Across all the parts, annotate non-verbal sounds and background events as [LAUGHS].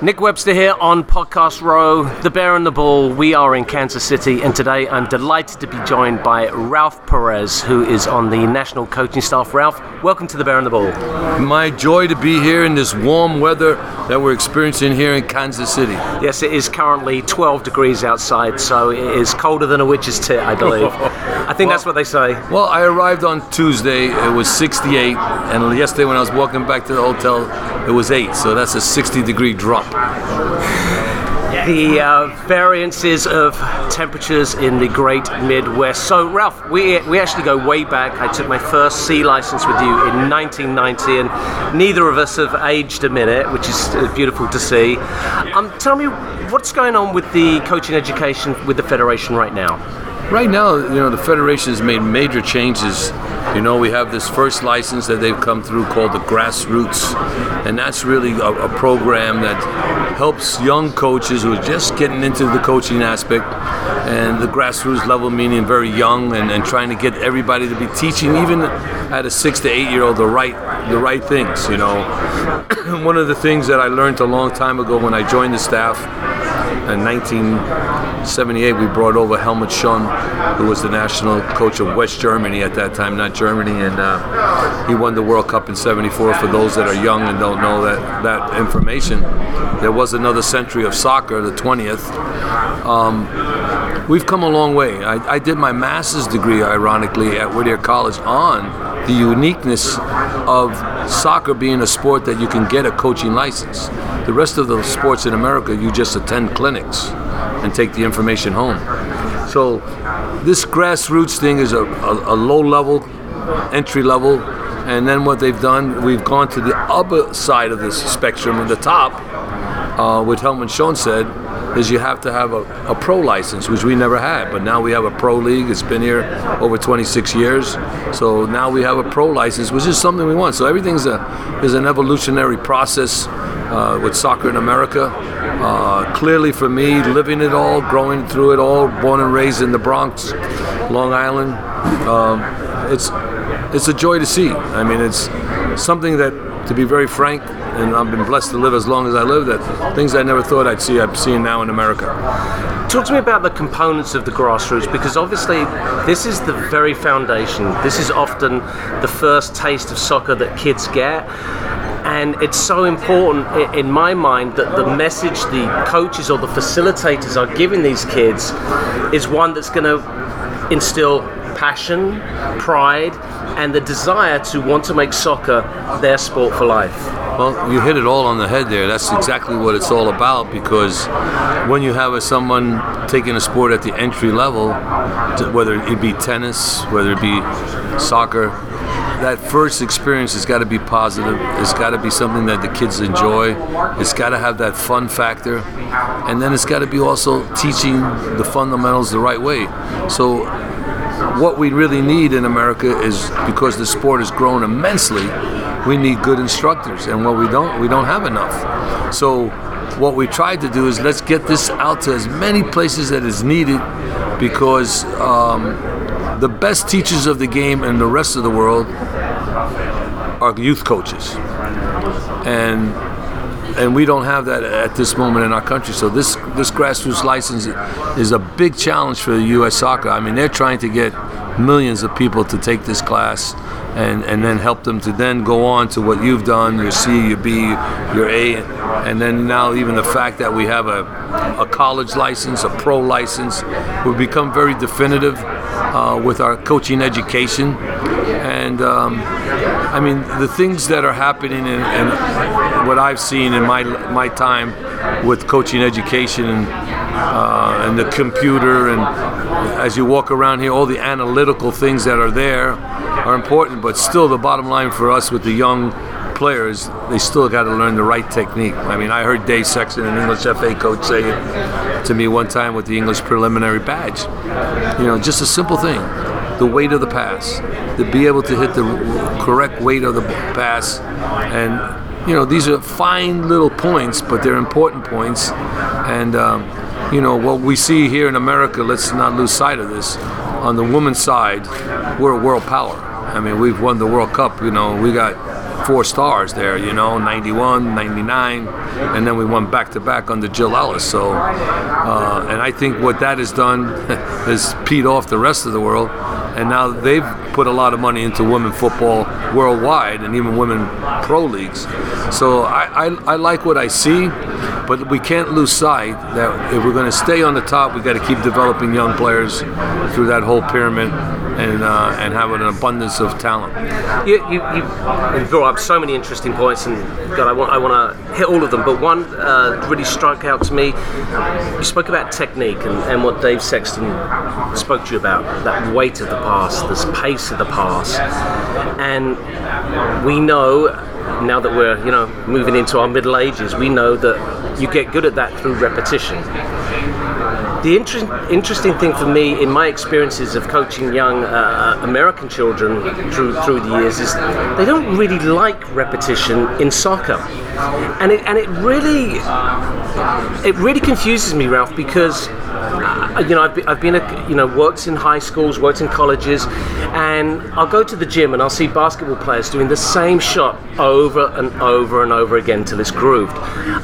Nick Webster here on Podcast Row, The Bear and the Ball. We are in Kansas City, and today I'm delighted to be joined by Ralph Perez, who is on the national coaching staff. Ralph, welcome to The Bear and the Ball. My joy to be here in this warm weather that we're experiencing here in Kansas City. Yes, it is currently 12 degrees outside, so it is colder than a witch's tit, I believe. I think well, that's what they say. Well, I arrived on Tuesday, it was 68, and yesterday when I was walking back to the hotel, it was 8, so that's a 60 degree drop the uh, variances of temperatures in the great Midwest. So, Ralph, we, we actually go way back. I took my first C license with you in 1990, and neither of us have aged a minute, which is uh, beautiful to see. Um, tell me, what's going on with the coaching education with the Federation right now? Right now, you know, the Federation has made major changes. You know, we have this first license that they've come through called the Grassroots, and that's really a, a program that helps young coaches who are just getting into the coaching aspect and the grassroots level, meaning very young, and, and trying to get everybody to be teaching, even at a six to eight year old, the right the right things. You know, [CLEARS THROAT] one of the things that I learned a long time ago when I joined the staff in 1978, we brought over Helmut Schön, who was the national coach of West Germany at that time, not Germany, and uh, he won the World Cup in '74. For those that are young and don't know that that information, there was another century of soccer, the 20th. Um, we've come a long way. I, I, did my master's degree, ironically, at Whittier College on the uniqueness of soccer being a sport that you can get a coaching license. The rest of the sports in America, you just attend clinics and take the information home. So this grassroots thing is a, a, a low level, entry level, and then what they've done, we've gone to the other side of this spectrum, at the top, uh, what Helmut Schoen said, is you have to have a, a, pro license, which we never had. But now we have a pro league. It's been here over 26 years. So now we have a pro license, which is something we want. So everything's a is an evolutionary process uh, with soccer in America. Uh, clearly, for me, living it all, growing through it all, born and raised in the Bronx, Long Island, um, it's it's a joy to see. I mean, it's something that, to be very frank, and I've been blessed to live as long as I live, that things I never thought I'd see, I'm seeing now in America. Talk to me about the components of the grassroots because obviously this is the very foundation. This is often the first taste of soccer that kids get and it's so important in my mind that the message the coaches or the facilitators are giving these kids is one that's going to instill passion, pride, and the desire to want to make soccer their sport for life. Well, you hit it all on the head there. That's exactly what it's all about because when you have a, someone taking a sport at the entry level, whether it be tennis, whether it be soccer, that first experience has got to be positive. It's got to be something that the kids enjoy. It's got to have that fun factor, and then it's got to be also teaching the fundamentals the right way. So, what we really need in America is because the sport has grown immensely, we need good instructors, and what we don't, we don't have enough. So, what we tried to do is let's get this out to as many places that is needed because. Um, the best teachers of the game in the rest of the world are youth coaches, and and we don't have that at this moment in our country. So this this grassroots license is a big challenge for the U.S. Soccer. I mean, they're trying to get millions of people to take this class and, and then help them to then go on to what you've done, your C, your B, your A, and then now even the fact that we have a, a college license, a pro license, we've become very definitive uh, with our coaching education. And um, I mean, the things that are happening and, what I've seen in my my time with coaching education and uh, and the computer and as you walk around here, all the analytical things that are there are important. But still, the bottom line for us with the young players, they still got to learn the right technique. I mean, I heard Dave Sexton, an English FA coach, say it to me one time with the English preliminary badge. You know, just a simple thing the weight of the pass, to be able to hit the correct weight of the pass. And, you know, these are fine little points, but they're important points. And, um, you know, what we see here in America, let's not lose sight of this. On the women's side, we're a world power. I mean, we've won the World Cup. You know, we got four stars there, you know, 91, 99, and then we won back to back under Jill Ellis. So, uh, and I think what that has done [LAUGHS] has peed off the rest of the world, and now they've put a lot of money into women football worldwide and even women pro leagues. So I, I, I like what I see, but we can't lose sight that if we're going to stay on the top, we've got to keep developing young players through that whole pyramid and uh, and have an abundance of talent. You, you, you brought up so many interesting points, and God, I want I want to hit all of them. But one uh, really struck out to me. You spoke about technique and, and what Dave Sexton spoke to you about that weight of the pass, this pace of the pass, and we know now that we're you know moving into our middle ages, we know that you get good at that through repetition. The inter- interesting thing for me, in my experiences of coaching young uh, American children through through the years, is they don't really like repetition in soccer, and it and it really it really confuses me, Ralph, because uh, you know I've been, I've been a, you know worked in high schools, worked in colleges, and I'll go to the gym and I'll see basketball players doing the same shot over and over and over again till it's grooved.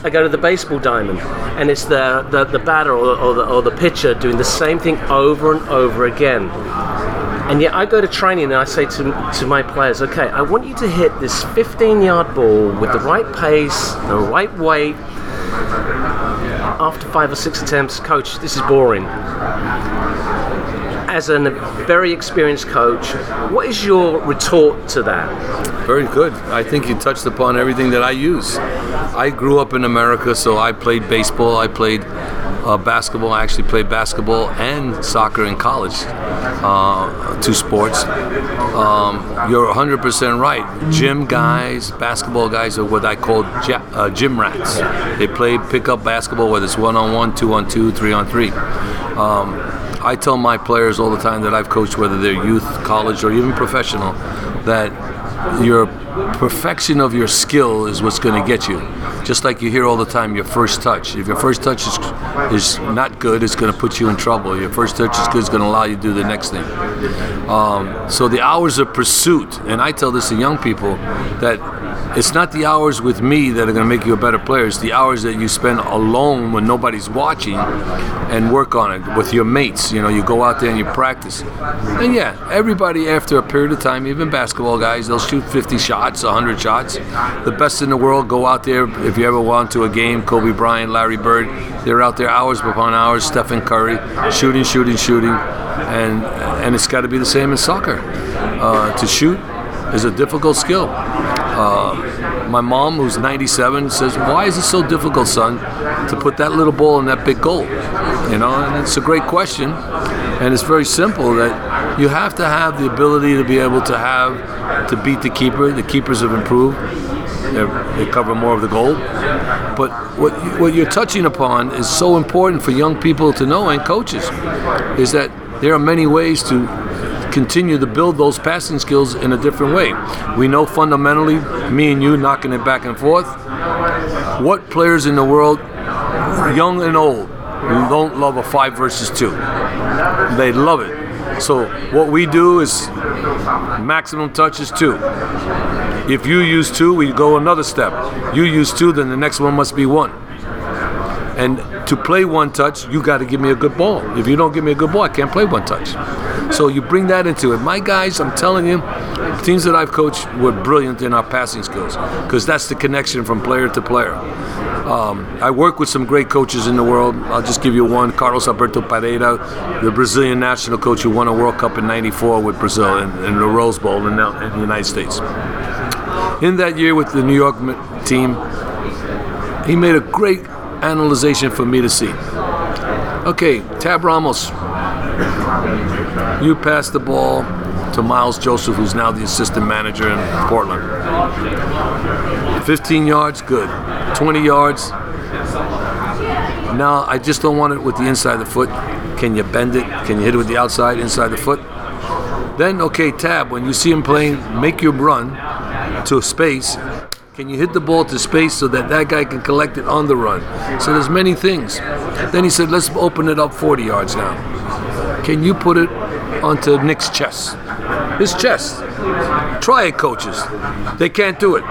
I go to the baseball diamond, and it's the the, the batter or, or the or the pitcher doing the same thing over and over again. And yet I go to training and I say to, to my players, okay, I want you to hit this 15 yard ball with the right pace, the right weight. After five or six attempts, coach, this is boring. As a very experienced coach, what is your retort to that? Very good. I think you touched upon everything that I use. I grew up in America, so I played baseball, I played uh, basketball. I actually played basketball and soccer in college, uh, two sports. Um, you're 100% right. Gym guys, basketball guys are what I call ja- uh, gym rats. They play pickup basketball, whether it's one on one, two on two, three on three. Um, I tell my players all the time that I've coached, whether they're youth, college, or even professional, that your perfection of your skill is what's going to get you. Just like you hear all the time, your first touch. If your first touch is, is not good, it's going to put you in trouble. Your first touch is good, it's going to allow you to do the next thing. Um, so the hours of pursuit, and I tell this to young people, that it's not the hours with me that are going to make you a better player. It's the hours that you spend alone when nobody's watching and work on it with your mates. You know, you go out there and you practice. And yeah, everybody after a period of time, even basketball guys, they'll shoot 50 shots, 100 shots. The best in the world go out there. If you ever went to a game, Kobe Bryant, Larry Bird, they're out there hours upon hours. Stephen Curry, shooting, shooting, shooting, and and it's got to be the same in soccer. Uh, to shoot is a difficult skill. Uh, my mom, who's 97, says, "Why is it so difficult, son, to put that little ball in that big goal?" You know, and it's a great question, and it's very simple that you have to have the ability to be able to have to beat the keeper. The keepers have improved; they cover more of the goal. But what what you're touching upon is so important for young people to know and coaches, is that there are many ways to continue to build those passing skills in a different way. We know fundamentally, me and you knocking it back and forth. What players in the world, young and old, don't love a five versus two? They love it. So what we do is maximum touches two. If you use two, we go another step. You use two, then the next one must be one. And to play one touch, you got to give me a good ball. If you don't give me a good ball, I can't play one touch. So you bring that into it. My guys, I'm telling you, teams that I've coached were brilliant in our passing skills because that's the connection from player to player. Um, I work with some great coaches in the world. I'll just give you one Carlos Alberto Parreira, the Brazilian national coach who won a World Cup in 94 with Brazil in, in the Rose Bowl in the United States. In that year with the New York team, he made a great analyzation for me to see. Okay, Tab Ramos, you pass the ball to Miles Joseph, who's now the assistant manager in Portland. 15 yards, good. 20 yards. Now I just don't want it with the inside of the foot. Can you bend it? Can you hit it with the outside, inside the foot? Then, okay, Tab, when you see him playing, make your run to space can you hit the ball to space so that that guy can collect it on the run? So there's many things. Then he said, let's open it up 40 yards now. Can you put it onto Nick's chest? His chest. Try it, coaches. They can't do it.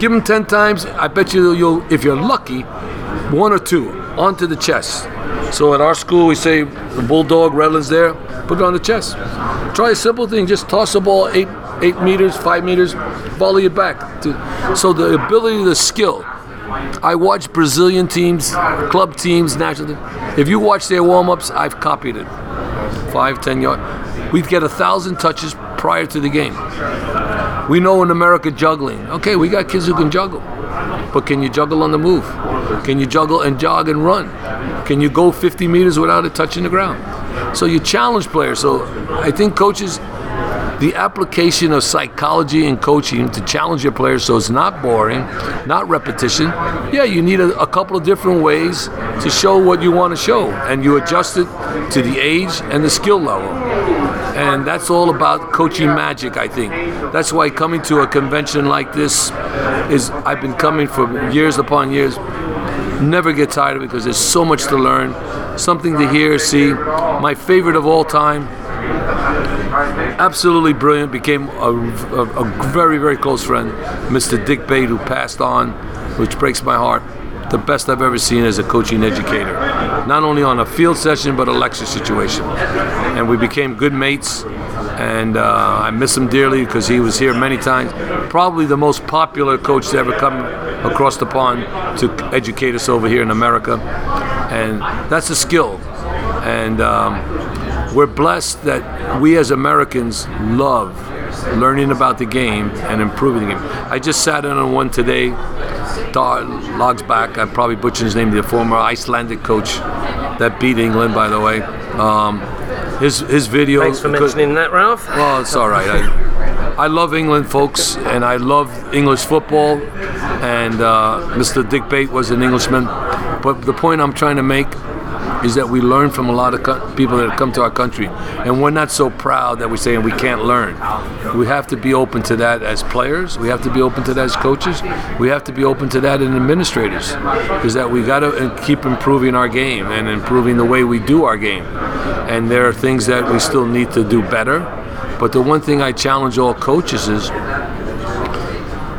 Give them 10 times. I bet you you'll, if you're lucky, one or two onto the chest. So at our school, we say the bulldog, Redlands there, put it on the chest. Try a simple thing, just toss the ball eight, eight meters, five meters, volley it back. To, so the ability, the skill. I watch Brazilian teams, club teams, national. If you watch their warm-ups, I've copied it. Five, ten yards. We'd get a thousand touches prior to the game. We know in America juggling. Okay, we got kids who can juggle, but can you juggle on the move? Can you juggle and jog and run? Can you go 50 meters without it touching the ground? So you challenge players. So I think coaches the application of psychology and coaching to challenge your players so it's not boring, not repetition. Yeah, you need a, a couple of different ways to show what you want to show, and you adjust it to the age and the skill level. And that's all about coaching magic, I think. That's why coming to a convention like this is, I've been coming for years upon years. Never get tired of it because there's so much to learn, something to hear, see. My favorite of all time, absolutely brilliant. Became a, a, a, very, very close friend, Mr. Dick Bate, who passed on, which breaks my heart. The best I've ever seen as a coaching educator, not only on a field session but a lecture situation. And we became good mates. And uh, I miss him dearly because he was here many times. Probably the most popular coach to ever come across the pond to educate us over here in America. And that's a skill. And um, we're blessed that we as Americans love learning about the game and improving the game. I just sat in on one today. Dar logs back. I probably butchered his name. The former Icelandic coach that beat England, by the way. Um, his his video. Thanks for mentioning that, Ralph. Well, it's all right. I, I love England, folks, and I love English football. And uh, Mr. Dick Bate was an Englishman. But the point I'm trying to make is that we learn from a lot of co- people that come to our country, and we're not so proud that we're saying we can't learn. We have to be open to that as players. We have to be open to that as coaches. We have to be open to that in administrators, is that we got to keep improving our game and improving the way we do our game. And there are things that we still need to do better. But the one thing I challenge all coaches is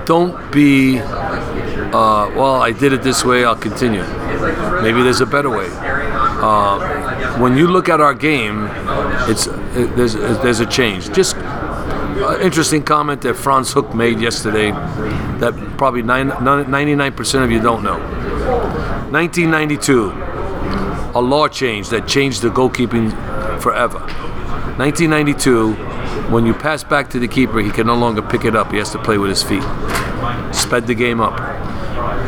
don't be, uh, well, I did it this way, I'll continue. Maybe there's a better way. Uh, when you look at our game, it's it, there's there's a change. Just uh, interesting comment that Frans Hoek made yesterday that probably 99% of you don't know. 1992, a law change that changed the goalkeeping forever. 1992, when you pass back to the keeper, he can no longer pick it up. He has to play with his feet. Sped the game up.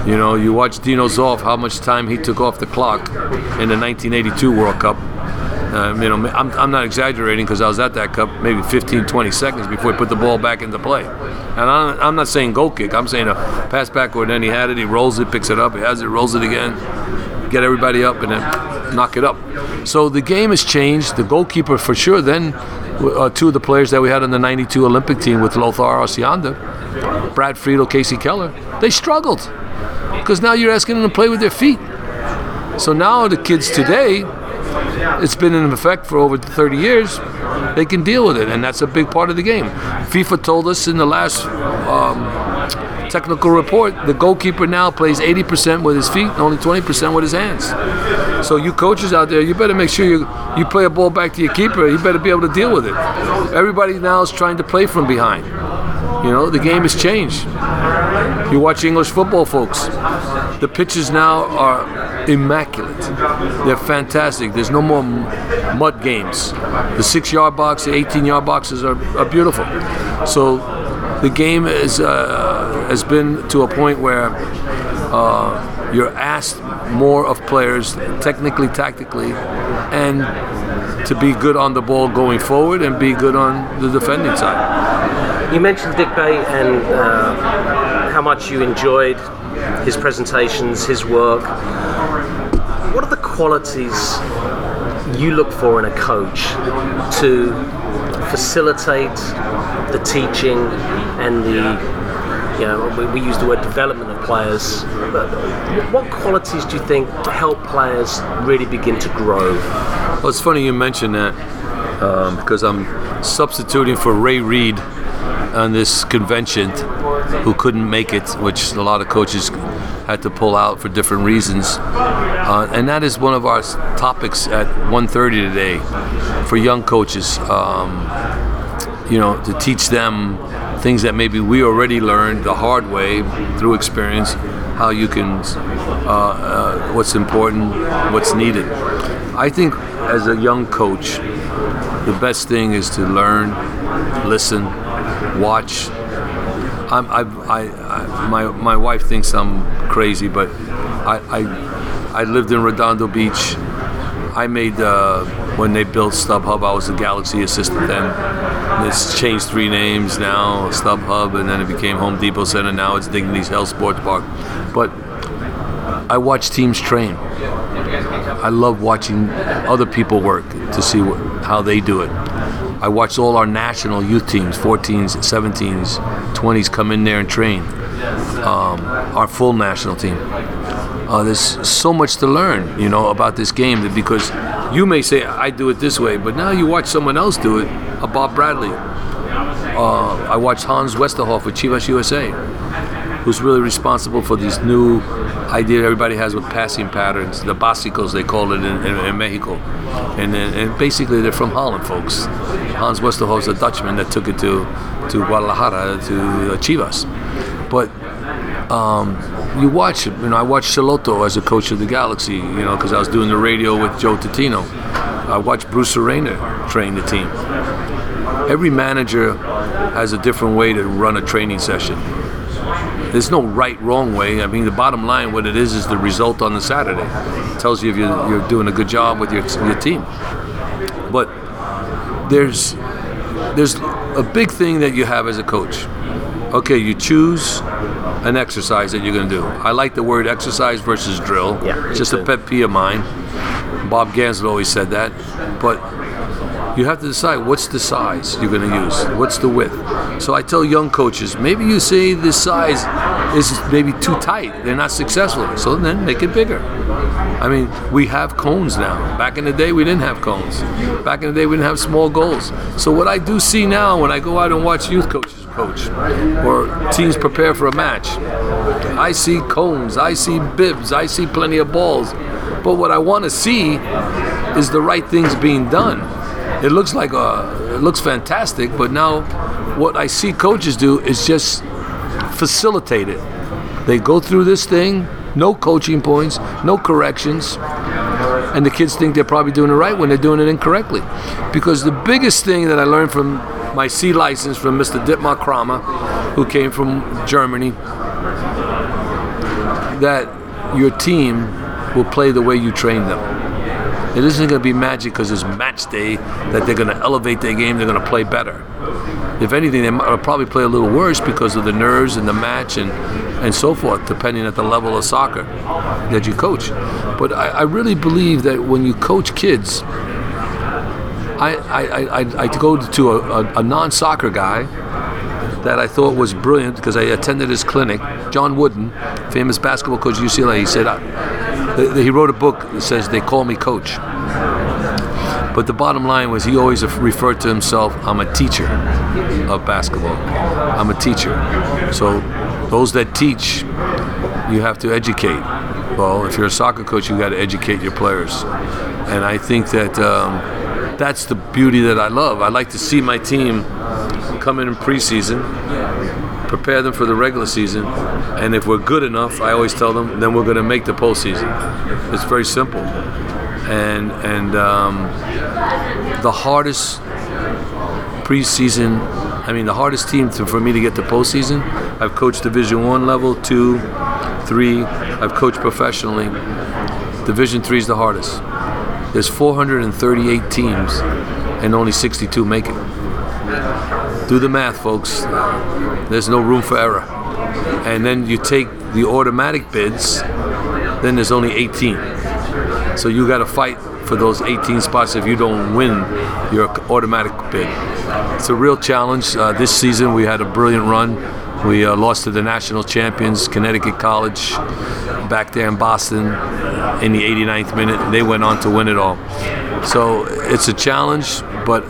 You know, you watch Dino Zoff, how much time he took off the clock in the 1982 World Cup. Um, you know, I'm, I'm not exaggerating because I was at that cup maybe 15, 20 seconds before he put the ball back into play. And I'm, I'm not saying goal kick. I'm saying a pass backward. Then he had it. He rolls it, picks it up. He has it, rolls it again. Get everybody up and then knock it up. So the game has changed. The goalkeeper for sure. Then uh, two of the players that we had on the 92 Olympic team with Lothar Osiander, Brad Friedel, Kasey Keller, they struggled because now you're asking them to play with their feet. So now the kids today, it's been in effect for over 30 years. They can deal with it, and that's a big part of the game. FIFA told us in the last um, technical report the goalkeeper now plays 80% with his feet and only 20% with his hands. So you coaches out there, you better make sure you you play a ball back to your keeper. You better be able to deal with it. Everybody now is trying to play from behind. You know, the game has changed. You watch English football, folks. The pitches now are immaculate. They're fantastic. There's no more mud games. The six-yard box, the 18-yard boxes are, are beautiful. So the game is uh, has been to a point where uh, you're asked more of players, technically, tactically, and to be good on the ball going forward and be good on the defending side. You mentioned Dick Bate and uh, how much you enjoyed his presentations, his work. What are the qualities you look for in a coach to facilitate the teaching and the you know, we, we, use the word development of players. But what qualities do you think help players really begin to grow? Well, it's funny you mention that um, because I'm substituting for Ray Reed on this convention, who couldn't make it, which a lot of coaches had to pull out for different reasons. Uh, and that is one of our topics at 1:30 today for young coaches. Um, you know, to teach them things that maybe we already learned the hard way through experience, how you can, uh, uh, what's important, what's needed. I think as a young coach, the best thing is to learn, listen, watch. I'm, I, I, I, my, my wife thinks I'm crazy, but I, I, I lived in Redondo Beach. I made uh, when they built StubHub. I was the Galaxy assistant then. It's changed three names now, StubHub, and then it became Home Depot Center. Now it's Dignity's Health Sports Park. But I watch teams train. I love watching other people work to see how they do it. I watch all our national youth teams, 14s, 17s, 20s, come in there and train. Um, our full national team. Uh, there's so much to learn, you know, about this game because you may say I do it this way, but now you watch someone else do it. A Bob Bradley. Uh, I watched Hans Westerhof with Chivas USA, who's really responsible for these new idea everybody has with passing patterns, the básicos they call it in, in, in Mexico, and, and basically they're from Holland, folks. Hans Westerhof's a Dutchman that took it to to Guadalajara to uh, Chivas, but. Um, you watch it. You know, I watched Schelotto as a coach of the Galaxy. You know, because I was doing the radio with Joe Tutino. I watched Bruce Arena train the team. Every manager has a different way to run a training session. There's no right, wrong way. I mean, the bottom line, what it is, is the result on the Saturday. It tells you if you're, you're doing a good job with your, your team. But there's there's a big thing that you have as a coach. Okay, you choose an exercise that you're going to do. I like the word exercise versus drill. Yeah, it's just too. a pet peeve of mine. Bob Gansler always said that. But you have to decide what's the size you're going to use, what's the width. So I tell young coaches, maybe you say this size is maybe too tight, they're not successful, so then make it bigger. I mean, we have cones now. Back in the day, we didn't have cones. Back in the day, we didn't have small goals. So what I do see now when I go out and watch youth coaches coach or teams prepare for a match, I see cones, I see bibs, I see plenty of balls. But what I want to see is the right things being done. It looks like a, it looks fantastic, but now what I see coaches do is just facilitate it. They go through this thing, no coaching points, no corrections, and the kids think they're probably doing it right when they're doing it incorrectly. Because the biggest thing that I learned from my C license from Mr. Dettmar Cramer, who came from Germany, that your team will play the way you train them. It isn't going to be magic because it's match day that they're going to elevate their game, they're going to play better. If anything, they might probably play a little worse because of the nerves and the match and, and so forth, depending at the level of soccer that you coach. But I, I really believe that when you coach kids, I, I, I, I go to a, a, a non soccer guy that I thought was brilliant because I attended his clinic. John Wooden, famous basketball coach at UCLA, he said, uh, he wrote a book that says, They Call Me Coach. But the bottom line was he always referred to himself, I'm a teacher of basketball. I'm a teacher. So those that teach, you have to educate. Well, if you're a soccer coach, you got to educate your players. And I think that um, that's the beauty that I love. I like to see my team come in in preseason, prepare them for the regular season, and if we're good enough, I always tell them, then we're going to make the postseason. It's very simple. And and um, the hardest preseason, I mean, the hardest team to, for me to get to postseason. I've coached Division One level, two, three. I've coached professionally. Division Three is the hardest. There's 438 teams, and only 62 make it. Do the math, folks. There's no room for error. And then you take the automatic bids, then there's only 18. So you got to fight for those 18 spots if you don't win your automatic bid. It's a real challenge. Uh, this season we had a brilliant run. We uh, lost to the national champions, Connecticut College, back there in Boston in the 89th minute. They went on to win it all. So it's a challenge, but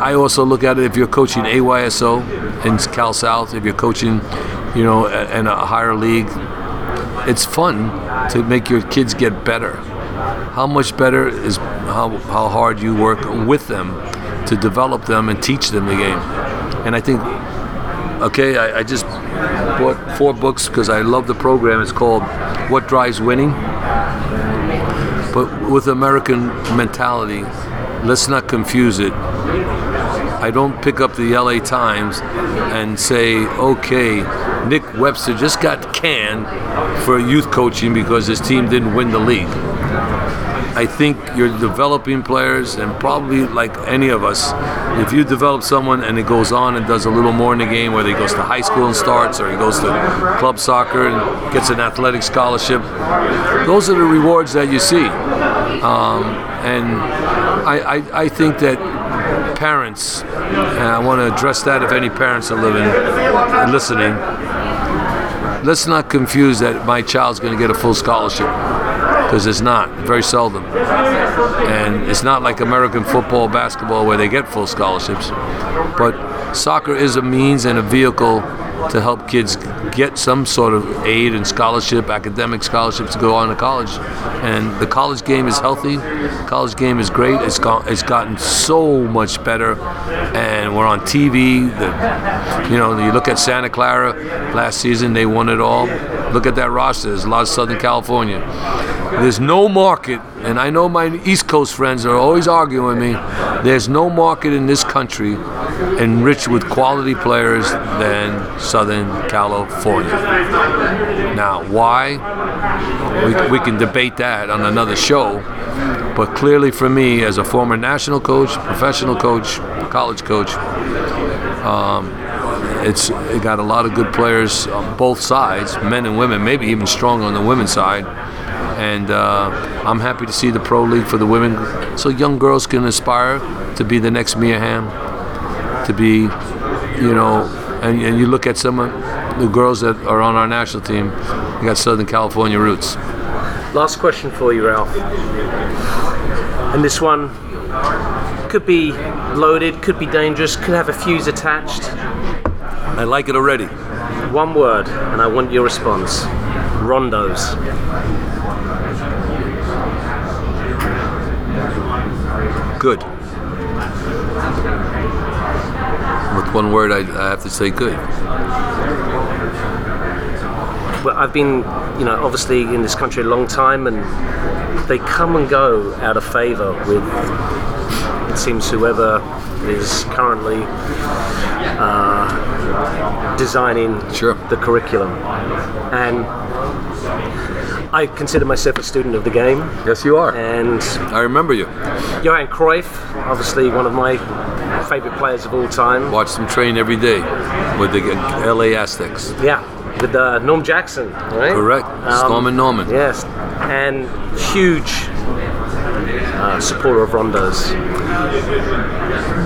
I also look at it if you're coaching AYSO in Cal South, if you're coaching, you know, in a higher league, it's fun to make your kids get better. How much better is how, how hard you work with them to develop them and teach them the game. And I think, okay, I, I just bought four books because I love the program. It's called What Drives Winning. But with American mentality, let's not confuse it. I don't pick up the LA Times and say, okay, Nick Webster just got canned for youth coaching because his team didn't win the league. I think you're developing players, and probably like any of us, if you develop someone and it goes on and does a little more in the game, whether he goes to high school and starts, or he goes to club soccer and gets an athletic scholarship, those are the rewards that you see. Um, and I, I, I think that parents, and I want to address that if any parents are living listening, let's not confuse that my child's going to get a full scholarship because it's not very seldom. And it's not like american football basketball where they get full scholarships. But soccer is a means and a vehicle to help kids get some sort of aid and scholarship, academic scholarships to go on to college. And the college game is healthy. The college game is great. It's it's gotten so much better, and we're on TV. The, you know, you look at Santa Clara last season; they won it all. Look at that roster. There's a lot of Southern California. There's no market, and I know my East Coast friends are always arguing with me. There's no market in this country enriched with quality players than Southern California. Now, why? We, we can debate that on another show, but clearly for me, as a former national coach, professional coach, college coach, um, it's it got a lot of good players on both sides, men and women, maybe even strong on the women's side. And uh, I'm happy to see the pro league for the women, so young girls can aspire to be the next Mia Hamm, to be, you know, and, and you look at some of the girls that are on our national team, you got Southern California roots. Last question for you, Ralph. And this one could be loaded, could be dangerous, could have a fuse attached. I like it already. One word, and I want your response. Rondos. Good. With one word, I, I have to say good. Well, I've been, you know, obviously in this country a long time, and they come and go out of favour with, it seems, whoever is currently uh, designing Sure. the curriculum. And I consider myself a student of the game, Yes, you are. and I remember you. Johan Cruyff, obviously one of my favourite players of all time. Watched him train every day with the LA Aztecs. Yeah, with uh, Norm Jackson, right? Correct. Storm and Norman. Yes, and huge uh, supporter of rondos.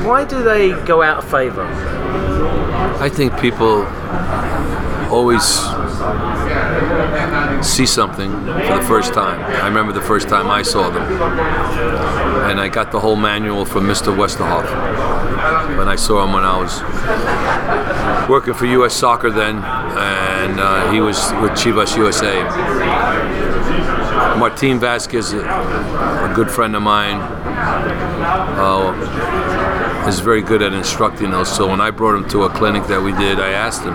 Why do they go out of favour? I think people always see something for the first time. I remember the first time I saw them. And I got the whole manual from Mr. Westerhof when I saw him when I was working for U.S. Soccer then, and uh, he was with Chivas USA. Martin Vasquez, a, good friend of mine, uh, is very good at instructing those. So when I brought him to a clinic that we did, I asked him,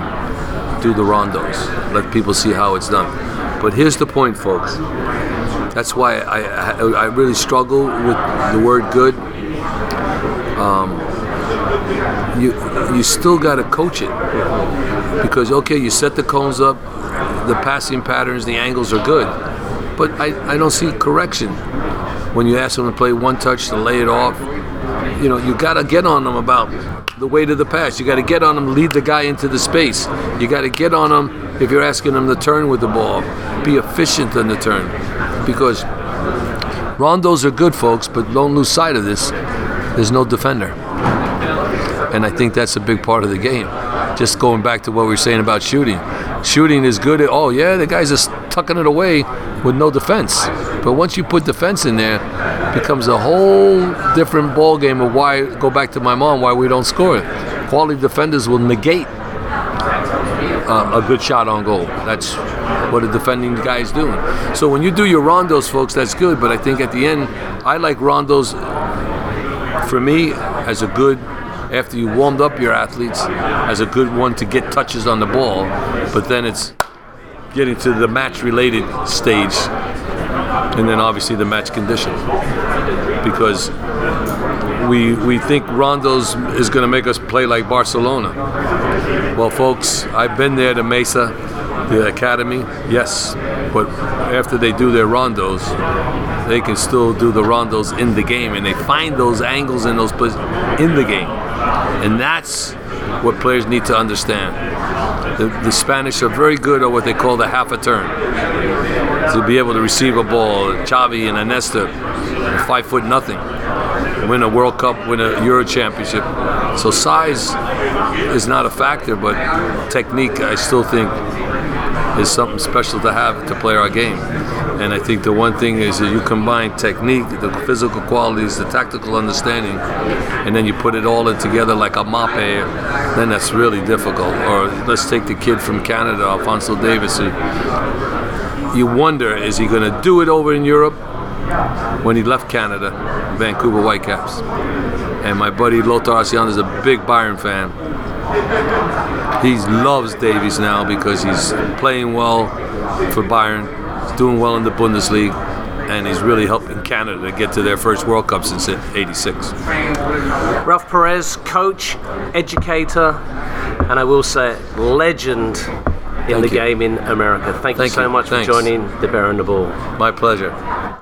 do the rondos, let people see how it's done. But here's the point, folks. That's why I, I, I really struggle with the word good. Um, you you still got to coach it because okay, you set the cones up, the passing patterns, the angles are good, but I, I don't see correction when you ask them to play one touch to lay it off. You know, you got to get on them about the weight of the pass. You got to get on them, lead the guy into the space. You got to get on them if you're asking them to turn with the ball. Be efficient in the turn because rondos are good, folks, but don't lose sight of this. There's no defender. And I think that's a big part of the game. Just going back to what we were saying about shooting. Shooting is good at, oh, yeah, the guy's just tucking it away with no defense. But once you put defense in there, becomes a whole different ball game of why. Go back to my mom. Why we don't score it. Quality defenders will negate uh, a good shot on goal. That's what a defending guy is doing. So when you do your rondos, folks, that's good. But I think at the end, I like rondos. For me, as a good after you warmed up your athletes, as a good one to get touches on the ball. But then it's getting to the match-related stage, and then obviously the match condition, because we we think rondos is going to make us play like Barcelona. Well, folks, I've been there to Masia, the academy, yes, but after they do their rondos, they can still do the rondos in the game, and they find those angles and those places in the game, and that's what players need to understand. The, the Spanish are very good at what they call the half a turn, to be able to receive a ball. Xavi and Iniesta, five foot nothing, win a World Cup, win a Euro Championship. So size is not a factor, but technique, I still think, is something special to have to play our game. And I think the one thing is that you combine technique, the physical qualities, the tactical understanding, and then you put it all in together like a mape, then that's really difficult. Or let's take the kid from Canada, Alphonso Davies. You wonder, is he going to do it over in Europe? When he left Canada, Vancouver Whitecaps. And my buddy Lothar Osiander is a big Bayern fan. He loves Davies now because he's playing well for Bayern, he's doing well in the Bundesliga, and he's really helping Canada get to their first World Cup since '86. Ralph Perez, coach, educator, and I will say legend in Thank the you. game in America. Thank, Thank you so you. much Thanks. for joining the Bear and the Ball. My pleasure.